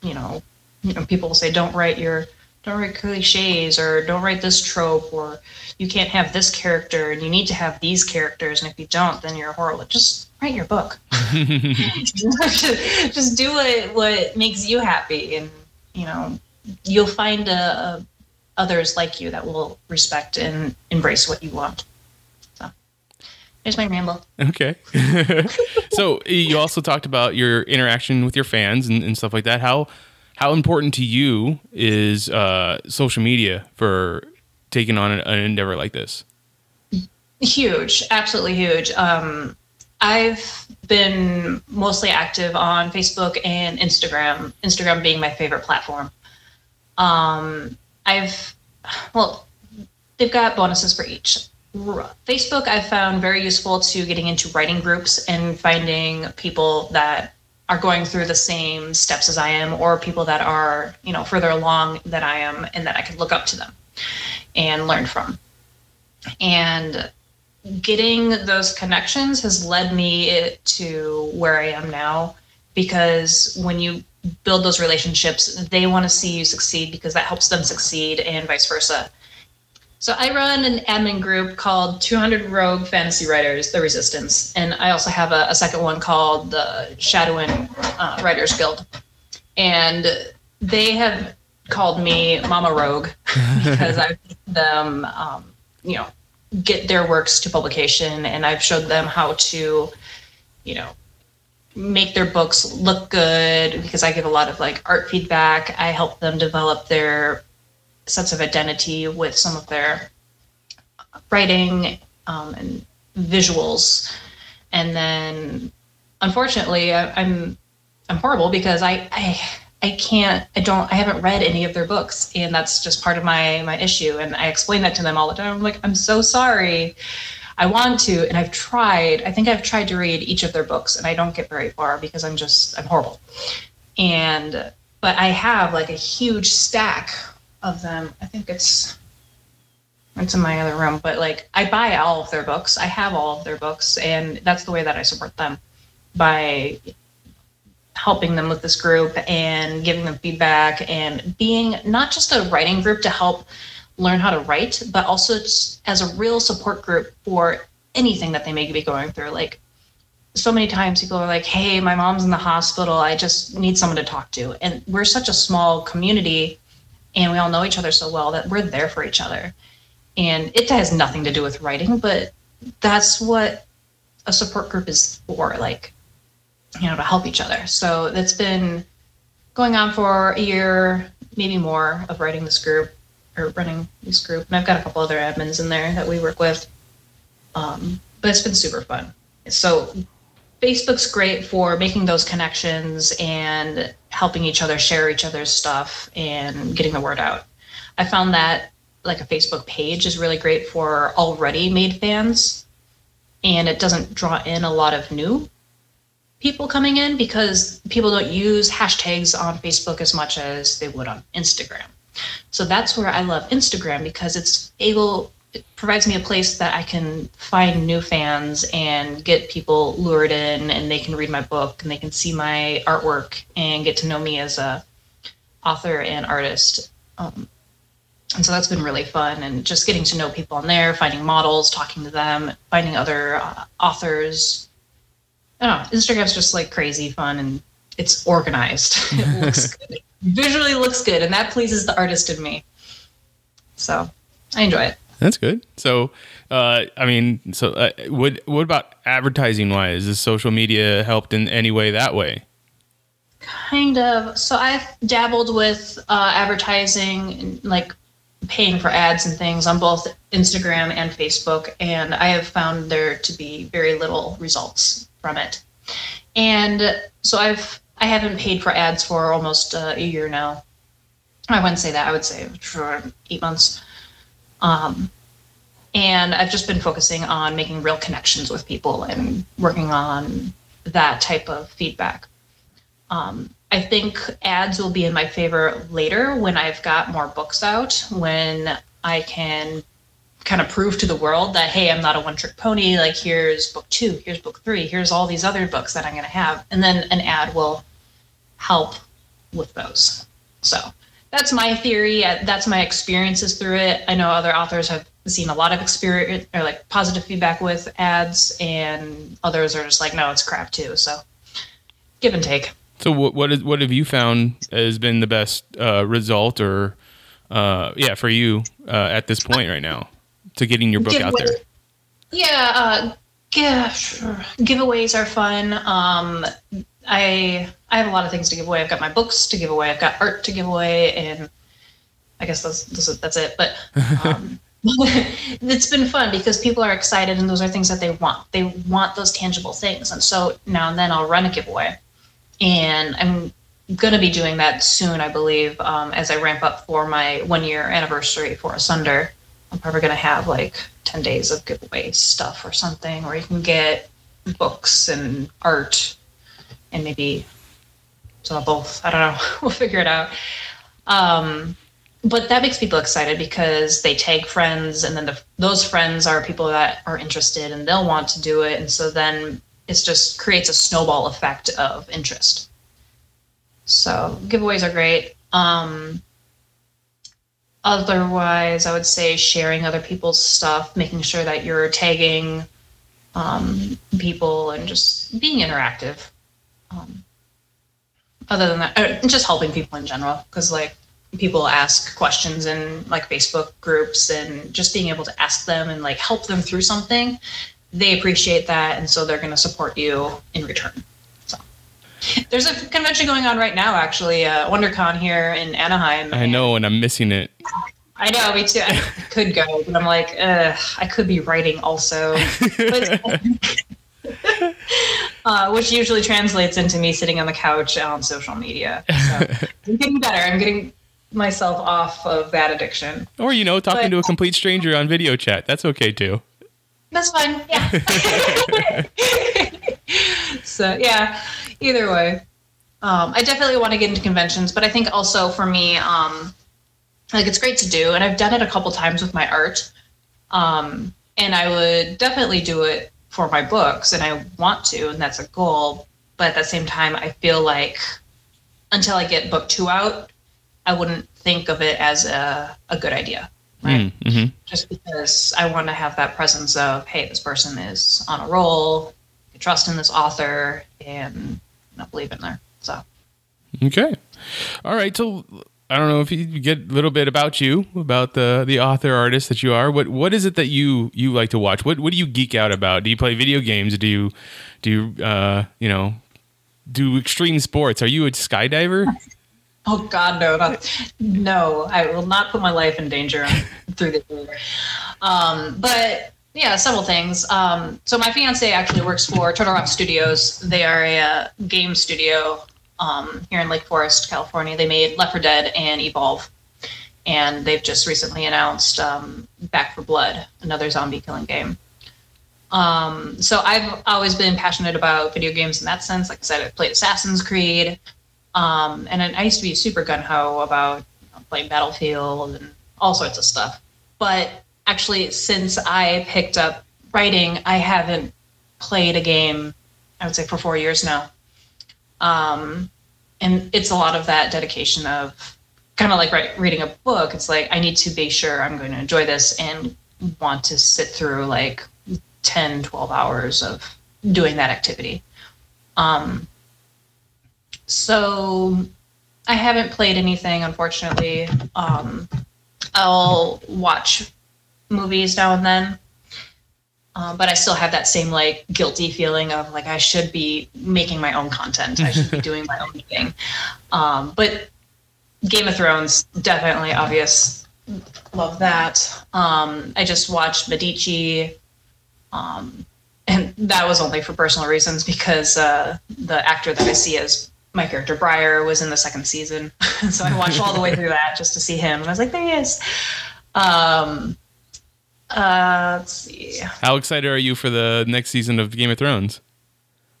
you know, you know, people will say don't write your don't write cliches or don't write this trope or you can't have this character and you need to have these characters and if you don't then you're horrible. Just write your book. just, <laughs> <laughs> just do what what makes you happy and you know you'll find a, uh, others like you that will respect and embrace what you want. So there's my ramble. Okay. <laughs> so you also talked about your interaction with your fans and, and stuff like that. How how important to you is uh, social media for taking on an, an endeavor like this? Huge, absolutely huge. Um, I've been mostly active on Facebook and Instagram. Instagram being my favorite platform. Um, I've well, they've got bonuses for each. Facebook I've found very useful to getting into writing groups and finding people that are going through the same steps as I am, or people that are you know further along than I am, and that I can look up to them and learn from. And getting those connections has led me to where I am now because when you build those relationships, they want to see you succeed because that helps them succeed and vice versa. So I run an admin group called 200 Rogue Fantasy Writers, The Resistance, and I also have a, a second one called the Shadowin uh, Writers Guild. And they have called me Mama Rogue <laughs> because I've them, um, you know, get their works to publication and I've showed them how to, you know, make their books look good because I give a lot of like art feedback. I help them develop their sense of identity with some of their writing um, and visuals. And then unfortunately I, I'm I'm horrible because I, I I can't I don't I haven't read any of their books and that's just part of my my issue and I explain that to them all the time. I'm like I'm so sorry. I want to and I've tried. I think I've tried to read each of their books and I don't get very far because I'm just I'm horrible. And but I have like a huge stack of them. I think it's it's in my other room, but like I buy all of their books. I have all of their books and that's the way that I support them by helping them with this group and giving them feedback and being not just a writing group to help learn how to write, but also as a real support group for anything that they may be going through. Like so many times people are like, hey, my mom's in the hospital. I just need someone to talk to. And we're such a small community and we all know each other so well that we're there for each other. And it has nothing to do with writing, but that's what a support group is for. Like, you know, to help each other. So that's been going on for a year, maybe more, of writing this group or running this group. And I've got a couple other admins in there that we work with. Um, but it's been super fun. So Facebook's great for making those connections and helping each other share each other's stuff and getting the word out. I found that like a Facebook page is really great for already made fans and it doesn't draw in a lot of new people coming in because people don't use hashtags on Facebook as much as they would on Instagram. So that's where I love Instagram because it's able it provides me a place that I can find new fans and get people lured in and they can read my book and they can see my artwork and get to know me as a author and artist. Um, and so that's been really fun and just getting to know people on there, finding models, talking to them, finding other uh, authors, I don't know. Instagram's just like crazy fun and it's organized. <laughs> it looks <laughs> good. Visually looks good, and that pleases the artist in me. So I enjoy it. That's good. So, uh, I mean, so uh, what what about advertising wise? Has social media helped in any way that way? Kind of. So I've dabbled with uh, advertising, like paying for ads and things on both Instagram and Facebook, and I have found there to be very little results from it. And so I've I haven't paid for ads for almost uh, a year now. I wouldn't say that. I would say for eight months. Um, and I've just been focusing on making real connections with people and working on that type of feedback. Um, I think ads will be in my favor later when I've got more books out, when I can kind of prove to the world that hey i'm not a one trick pony like here's book two here's book three here's all these other books that i'm going to have and then an ad will help with those. So that's my theory. uh, That's my experiences through it. I know other authors have seen a lot of experience or like positive feedback with ads, and others are just like, no, it's crap too. So give and take. So what what is what have you found has been the best uh, result or uh, yeah for you uh, at this point right now to getting your book out there? Yeah, uh, yeah, sure. giveaways are fun. Um, I I have a lot of things to give away. I've got my books to give away. I've got art to give away, and I guess that's that's, that's it. But <laughs> um, <laughs> it's been fun because people are excited, and those are things that they want. They want those tangible things, and so now and then I'll run a giveaway, and I'm going to be doing that soon, I believe, um, as I ramp up for my one year anniversary for Asunder. I'm probably going to have like 10 days of giveaway stuff or something, where you can get books and art and maybe some of both. I don't know. <laughs> we'll figure it out. Um, but that makes people excited because they tag friends, and then the, those friends are people that are interested and they'll want to do it. And so then it just creates a snowball effect of interest. So giveaways are great. Um, otherwise, I would say sharing other people's stuff, making sure that you're tagging um, people and just being interactive. Um, other than that, just helping people in general, because like people ask questions in like Facebook groups and just being able to ask them and like help them through something, they appreciate that, and so they're going to support you in return. So. There's a convention going on right now, actually, uh, WonderCon here in Anaheim. I know, and I'm missing it. I know, me too. I could go, but I'm like, I could be writing also. <laughs> But, <laughs> uh, which usually translates into me sitting on the couch on social media. So <laughs> I'm getting better. I'm getting myself off of that addiction. Or you know, talking But- to a complete stranger on video chat. That's okay too. That's fine. Yeah. <laughs> so yeah, either way. Um, I definitely want to get into conventions, but I think also for me, um, like it's great to do, and I've done it a couple times with my art. Um, and I would definitely do it for my books, and I want to, and that's a goal. But at the same time, I feel like until I get book two out, I wouldn't think of it as a, a good idea. Right Mm-hmm. just because I want to have that presence of, hey, this person is on a roll, I trust in this author, and I believe in there. So Okay. All right. So I don't know if you get a little bit about you, about the the author artist that you are. What what is it that you you like to watch? What what do you geek out about? Do you play video games? Do you do you uh you know do extreme sports? Are you a skydiver? Oh God, no, not, no! I will not put my life in danger <laughs> through the. Um, but yeah, several things. Um, so my fiance actually works for Turtle Rock Studios. They are a uh, game studio um, here in Lake Forest, California. They made Left 4 Dead and Evolve, and they've just recently announced um, Back 4 Blood, another zombie killing game. Um, so I've always been passionate about video games in that sense. Like I said, I played Assassin's Creed. Um, and I used to be super gun ho about you know, playing Battlefield and all sorts of stuff. But actually, since I picked up writing, I haven't played a game, I would say, for four years now. Um, and it's a lot of that dedication of kind of like write, reading a book. It's like, I need to be sure I'm going to enjoy this and want to sit through like 10, 12 hours of doing that activity. Um, so I haven't played anything, unfortunately. Um, I'll watch movies now and then, um, but I still have that same like guilty feeling of like I should be making my own content. I should be <laughs> doing my own thing. Um, but Game of Thrones definitely obvious. Love that. Um, I just watched Medici. Um, and that was only for personal reasons because uh, the actor that I see as my character Briar was in the second season, <laughs> so I watched all the way through that just to see him, and I was like, there he is. Um, uh, let's see, How excited are you for the next season of Game of Thrones?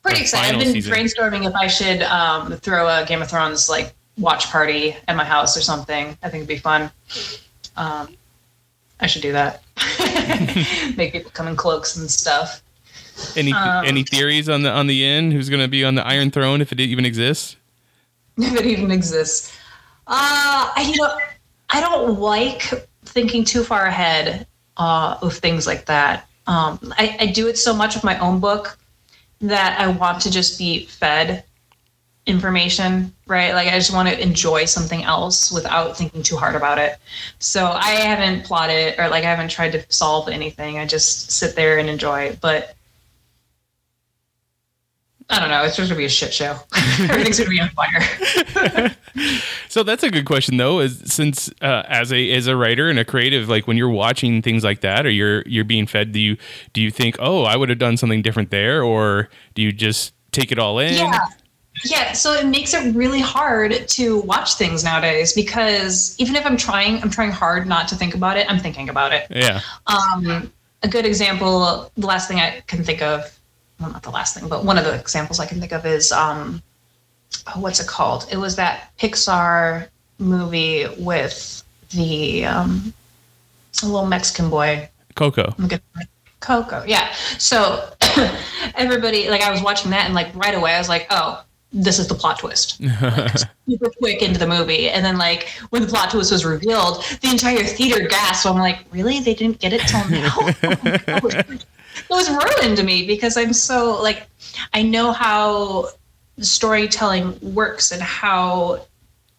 pretty excited. I've been season. brainstorming if I should um, throw a Game of Thrones like watch party at my house or something. I think it'd be fun. Um, I should do that. <laughs> Make people come in cloaks and stuff. Any Um, any theories on the on the end? Who's going to be on the Iron Throne if it even exists? <laughs> if it even exists. Uh, I, you know, I don't like thinking too far ahead uh, of things like that. Um, I, I do it so much with my own book that I want to just be fed information, right? Like I just want to enjoy something else without thinking too hard about it. So I haven't plotted or like I haven't tried to solve anything. I just sit there and enjoy. But I don't know. It's just gonna be a shit show. <laughs> Everything's gonna be on fire. <laughs> So that's a good question though, is since uh, as a as a writer and a creative, like when you're watching things like that or you're you're being fed, do you do you think, oh, I would have done something different there, or do you just take it all in? Yeah. Yeah, so it makes it really hard to watch things nowadays because even if I'm trying, I'm trying hard not to think about it, I'm thinking about it. Yeah. Um, a good example, the last thing I can think of, well, not the last thing, but one of the examples I can think of is um, oh, what's it called? It was that Pixar movie with the um, a little Mexican boy. Coco. Coco, yeah. So <coughs> everybody, like, I was watching that, and like right away, I was like, oh, this is the plot twist. <laughs> Like, super quick into the movie, and then like when the plot twist was revealed, the entire theater gasped. So I'm like, really? They didn't get it till now? <laughs> Oh it was ruined to me because I'm so like, I know how storytelling works and how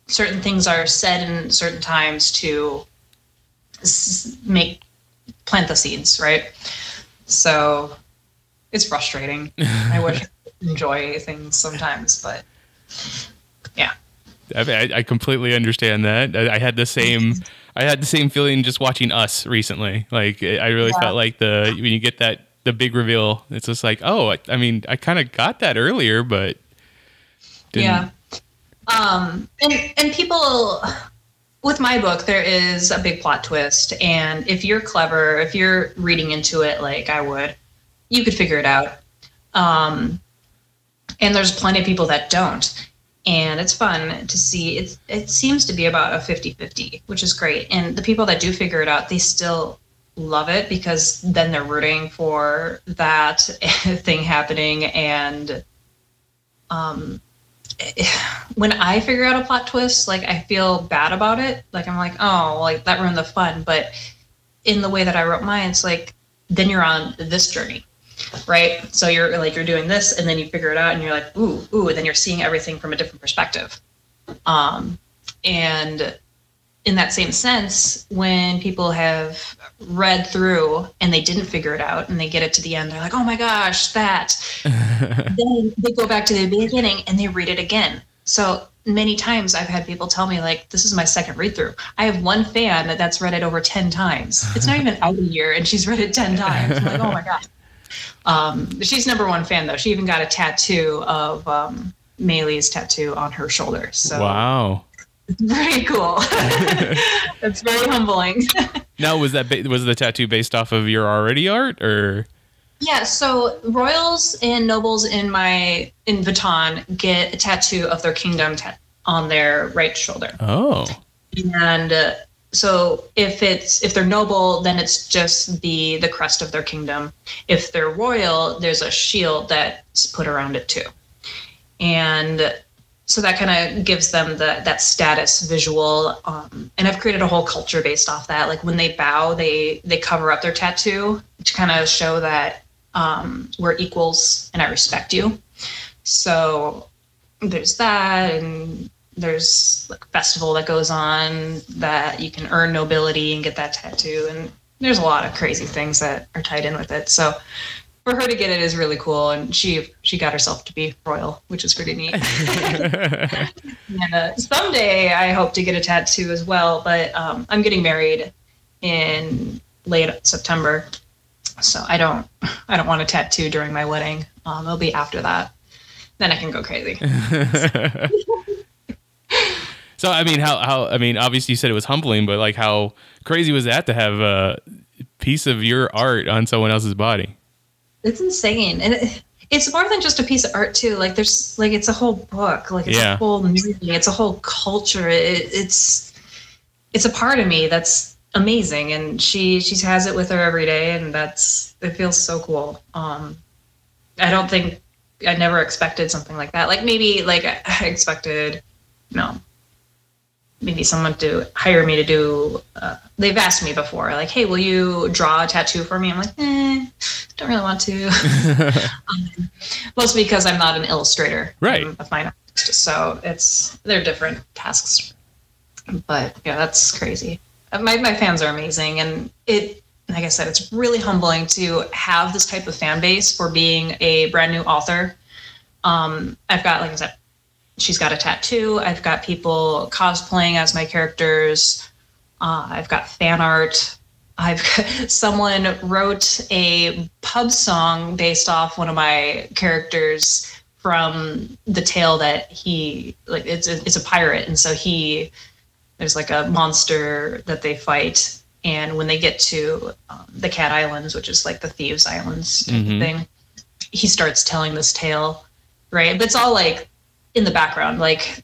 certain things are said in certain times to make plant the seeds, right? So it's frustrating. I wish <laughs> enjoy things sometimes, but yeah. I, I completely understand that. I, I had the same. <laughs> I had the same feeling just watching Us recently. Like I really Yeah. felt like the when you get that the big reveal, it's just like, oh, I, I mean, I kind of got that earlier, but didn't- Yeah. Um, and and people with my book, there is a big plot twist, and if you're clever, if you're reading into it like I would, you could figure it out. Um, and there's plenty of people that don't. And it's fun to see. It, it seems to be about a 50 50, which is great. And the people that do figure it out, they still love it because then they're rooting for that <laughs> thing happening. And um, <sighs> when I figure out a plot twist, like I feel bad about it. Like I'm like, oh, like that ruined the fun. But in the way that I wrote mine, it's like then you're on this journey, right? So you're like you're doing this, and then you figure it out, and you're like, ooh, ooh, and then you're seeing everything from a different perspective. Um, and in that same sense, when people have read through and they didn't figure it out, and they get it to the end, they're like, oh my gosh, that <laughs> then they go back to the beginning and they read it again. So many times I've had people tell me like, "This is my second read through." I have one fan that's read it over ten times. It's not even out a year, and she's read it ten times. I'm like, "Oh my god!" Um, she's number one fan though. She even got a tattoo of um, Maylee's tattoo on her shoulder. So Wow. it's <laughs> very cool. <laughs> it's very humbling. <laughs> Now was that ba- was the tattoo based off of your already art or? Yeah, so royals and nobles in my in Vatan get a tattoo of their kingdom ta- on their right shoulder, Oh. and uh, so if it's if they're noble, then it's just the the crest of their kingdom. If they're royal, there's a shield that's put around it too, and so that kind of gives them the that status visual. Um, and I've created a whole culture based off that. Like when they bow, they they cover up their tattoo to kind of show that um, we're equals and I respect you. So there's that, and there's like a festival that goes on that you can earn nobility and get that tattoo, and there's a lot of crazy things that are tied in with it. So for her to get it is really cool, and she she got herself to be royal, which is pretty neat. <laughs> and uh, someday I hope to get a tattoo as well, but um, I'm getting married in late September, so I don't I don't want a tattoo during my wedding. Um, it'll be after that. Then I can go crazy. <laughs> <laughs> So I mean, how how I mean, obviously you said it was humbling, but like how crazy was that to have a piece of your art on someone else's body? It's insane, and it, it's more than just a piece of art too. Like there's like it's a whole book, like it's Yeah. a whole movie, it's a whole culture. It, it's it's a part of me that's amazing, and she she has it with her every day, and that's it feels so cool. Um, I don't think I never expected something like that. Like maybe like I expected you know, maybe someone to hire me to do. Uh, they've asked me before, like, "Hey, will you draw a tattoo for me?" I'm like, "Eh, don't really want to." <laughs> um, mostly because I'm not an illustrator, Right. I'm a so it's they're different tasks. But yeah, that's crazy. Uh, My my fans are amazing, and it. Like I said, it's really humbling to have this type of fan base for being a brand new author. Um, I've got, like I said, she's got a tattoo. I've got people cosplaying as my characters. Uh, I've got fan art. I've got, <laughs> someone wrote a pub song based off one of my characters from the tale that he like. It's a, it's a pirate, and so he there's like a monster that they fight, and when they get to um, the Cat Islands, which is like the thieves' islands Mhm. thing, he starts telling this tale, right? But it's all like in the background, like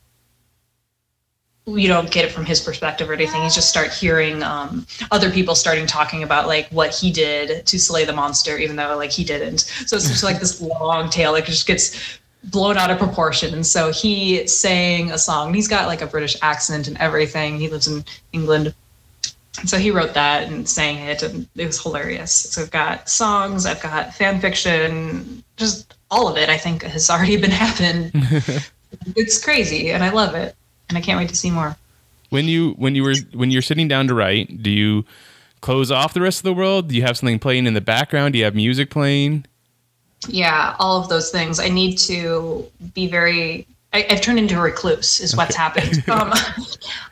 you don't get it from his perspective or anything. You just start hearing um, other people starting talking about like what he did to slay the monster, even though like he didn't. So it's just like this <laughs> long tale that just gets blown out of proportion. And so he sang a song. He's got like a British accent and everything. He lives in England. And so he wrote that and sang it, and it was hilarious. So I've got songs, I've got fan fiction, just all of it. I think has already been happened. <laughs> it's crazy, and I love it, and I can't wait to see more. When you when you were when you're sitting down to write, do you close off the rest of the world? Do you have something playing in the background? Do you have music playing? Yeah, all of those things. I need to be very. I, I've turned into a recluse, is what's happened. <laughs> Um,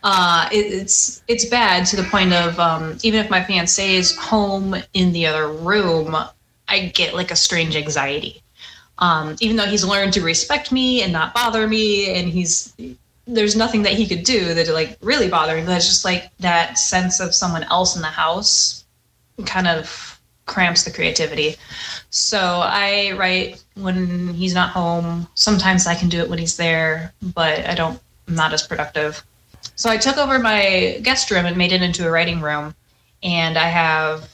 uh, it, it's it's bad to the point of um, even if my fiance is home in the other room, I get like a strange anxiety. Um, even though he's learned to respect me and not bother me, and he's there's nothing that he could do that like really bother. But it's just like that sense of someone else in the house kind of cramps the creativity. So I write when he's not home. Sometimes I can do it when he's there, but I don't. I'm not as productive. So I took over my guest room and made it into a writing room, and I have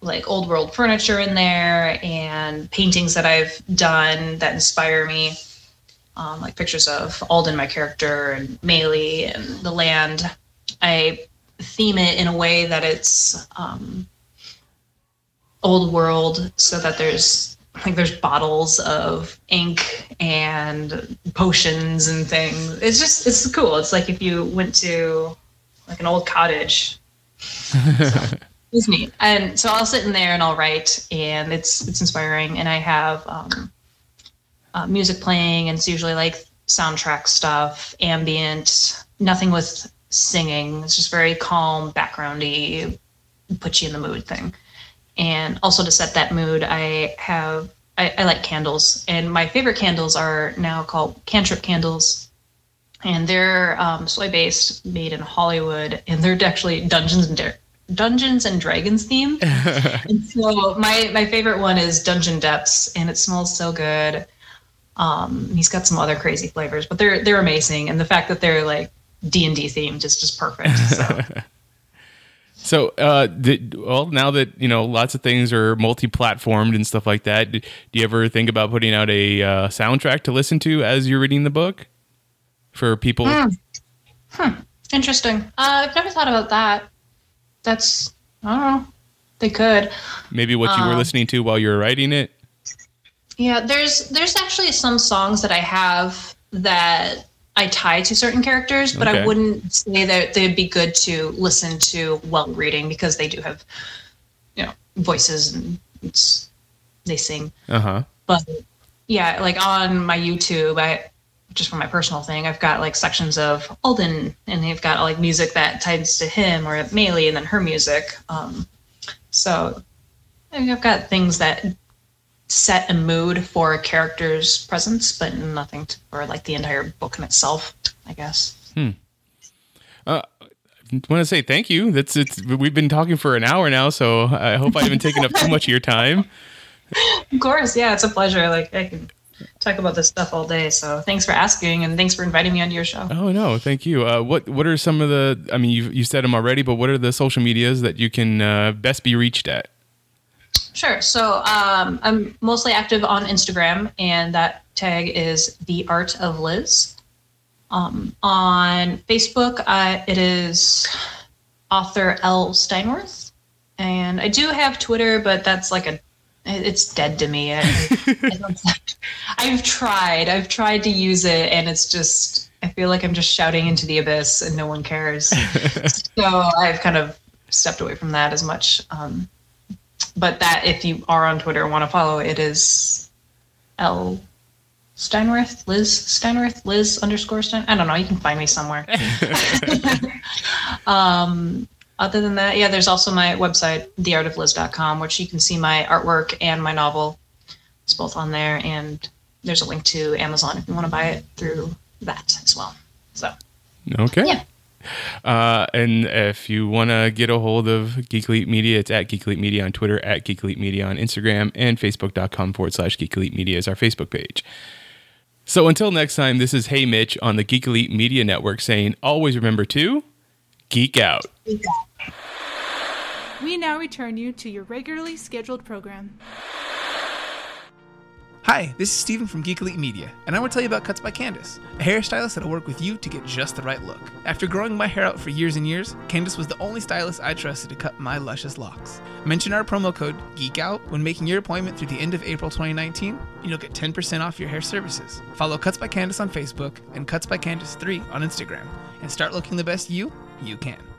like old world furniture in there and paintings that I've done that inspire me, um, like pictures of Alden, my character, and Maylee and the land. I theme it in a way that it's um, old world so that there's like there's bottles of ink and potions and things. It's just it's cool. It's like if you went to like an old cottage. <laughs> So, it's neat and so i'll sit in there and i'll write and it's it's inspiring. And i have um, uh, music playing and it's usually like soundtrack stuff ambient nothing with singing. It's just very calm backgroundy put you in the mood thing. And also to set that mood i have I, I like candles. And my favorite candles are now called cantrip candles. And they're um, soy based made in hollywood and they're actually dungeons and dungeons and dragons theme. <laughs> and so my my favorite one is dungeon depths and it smells so good um, he's got some other crazy flavors but they're they're amazing and the fact that they're like d&d themed is just perfect so <laughs> So, uh, did, well, now that you know lots of things are multi-platformed and stuff like that, do you ever think about putting out a uh, soundtrack to listen to as you're reading the book for people? Hmm, Interesting. Uh, I've never thought about that. That's I don't know. They could. Maybe what you were Um, listening to while you were writing it. Yeah, there's there's actually some songs that I have that I tie to certain characters, but Okay. I wouldn't say that they'd be good to listen to while reading because they do have, you know, voices and it's they sing. Uh huh. But yeah, like on my YouTube, I just for my personal thing, I've got like sections of Alden, and they've got like music that ties to him or Maylee, and then her music. Um, so I think I've got things that set a mood for a character's presence, but nothing to, for like the entire book in itself. I guess. Hmm. Uh, I want to say thank you. That's it's. We've been talking for an hour now, so I hope I haven't taken up too much of your time. <laughs> Of course, yeah, it's a pleasure. Like I can talk about this stuff all day. So thanks for asking, and thanks for inviting me onto your show. Oh no, thank you. Uh, what What are some of the? I mean, you you said them already, but what are the social medias that you can uh, best be reached at? Sure. So um, I'm mostly active on Instagram, and that tag is the art of Liz. Um, on Facebook, uh, it is author L Steinworth, and I do have Twitter, but that's like a it's dead to me. I, I've tried, I've tried to use it, and it's just I feel like I'm just shouting into the abyss, and no one cares. <laughs> so I've kind of stepped away from that as much. Um, but that if you are on Twitter and want to follow, it is L Steinworth, Liz Steinworth, Liz underscore Stein. I don't know. You can find me somewhere. <laughs> <laughs> um, other than that, yeah, there's also my website, theartofliz.com, which you can see my artwork and my novel. It's both on there, and there's a link to Amazon if you want to buy it through that as well. So Okay. Yeah. Uh, and if you want to get a hold of Geek Elite Media, it's at Geek Elite Media on Twitter, at Geek Elite Media on Instagram, and Facebook.com forward slash Geek Elite Media is our Facebook page. So until next time, this is Hey Mitch on the Geek Elite Media Network saying always remember to geek out. We now return you to your regularly scheduled program. Hi, this is Steven from Geek Elite Media, and I want to tell you about Cuts by Candace, a hairstylist that'll work with you to get just the right look. After growing my hair out for years and years, Candace was the only stylist I trusted to cut my luscious locks. Mention our promo code GEEKOUT when making your appointment through the end of April 2019, and you'll get 10% off your hair services. Follow Cuts by Candace on Facebook and Cuts by Candace 3 on Instagram, and start looking the best you you can.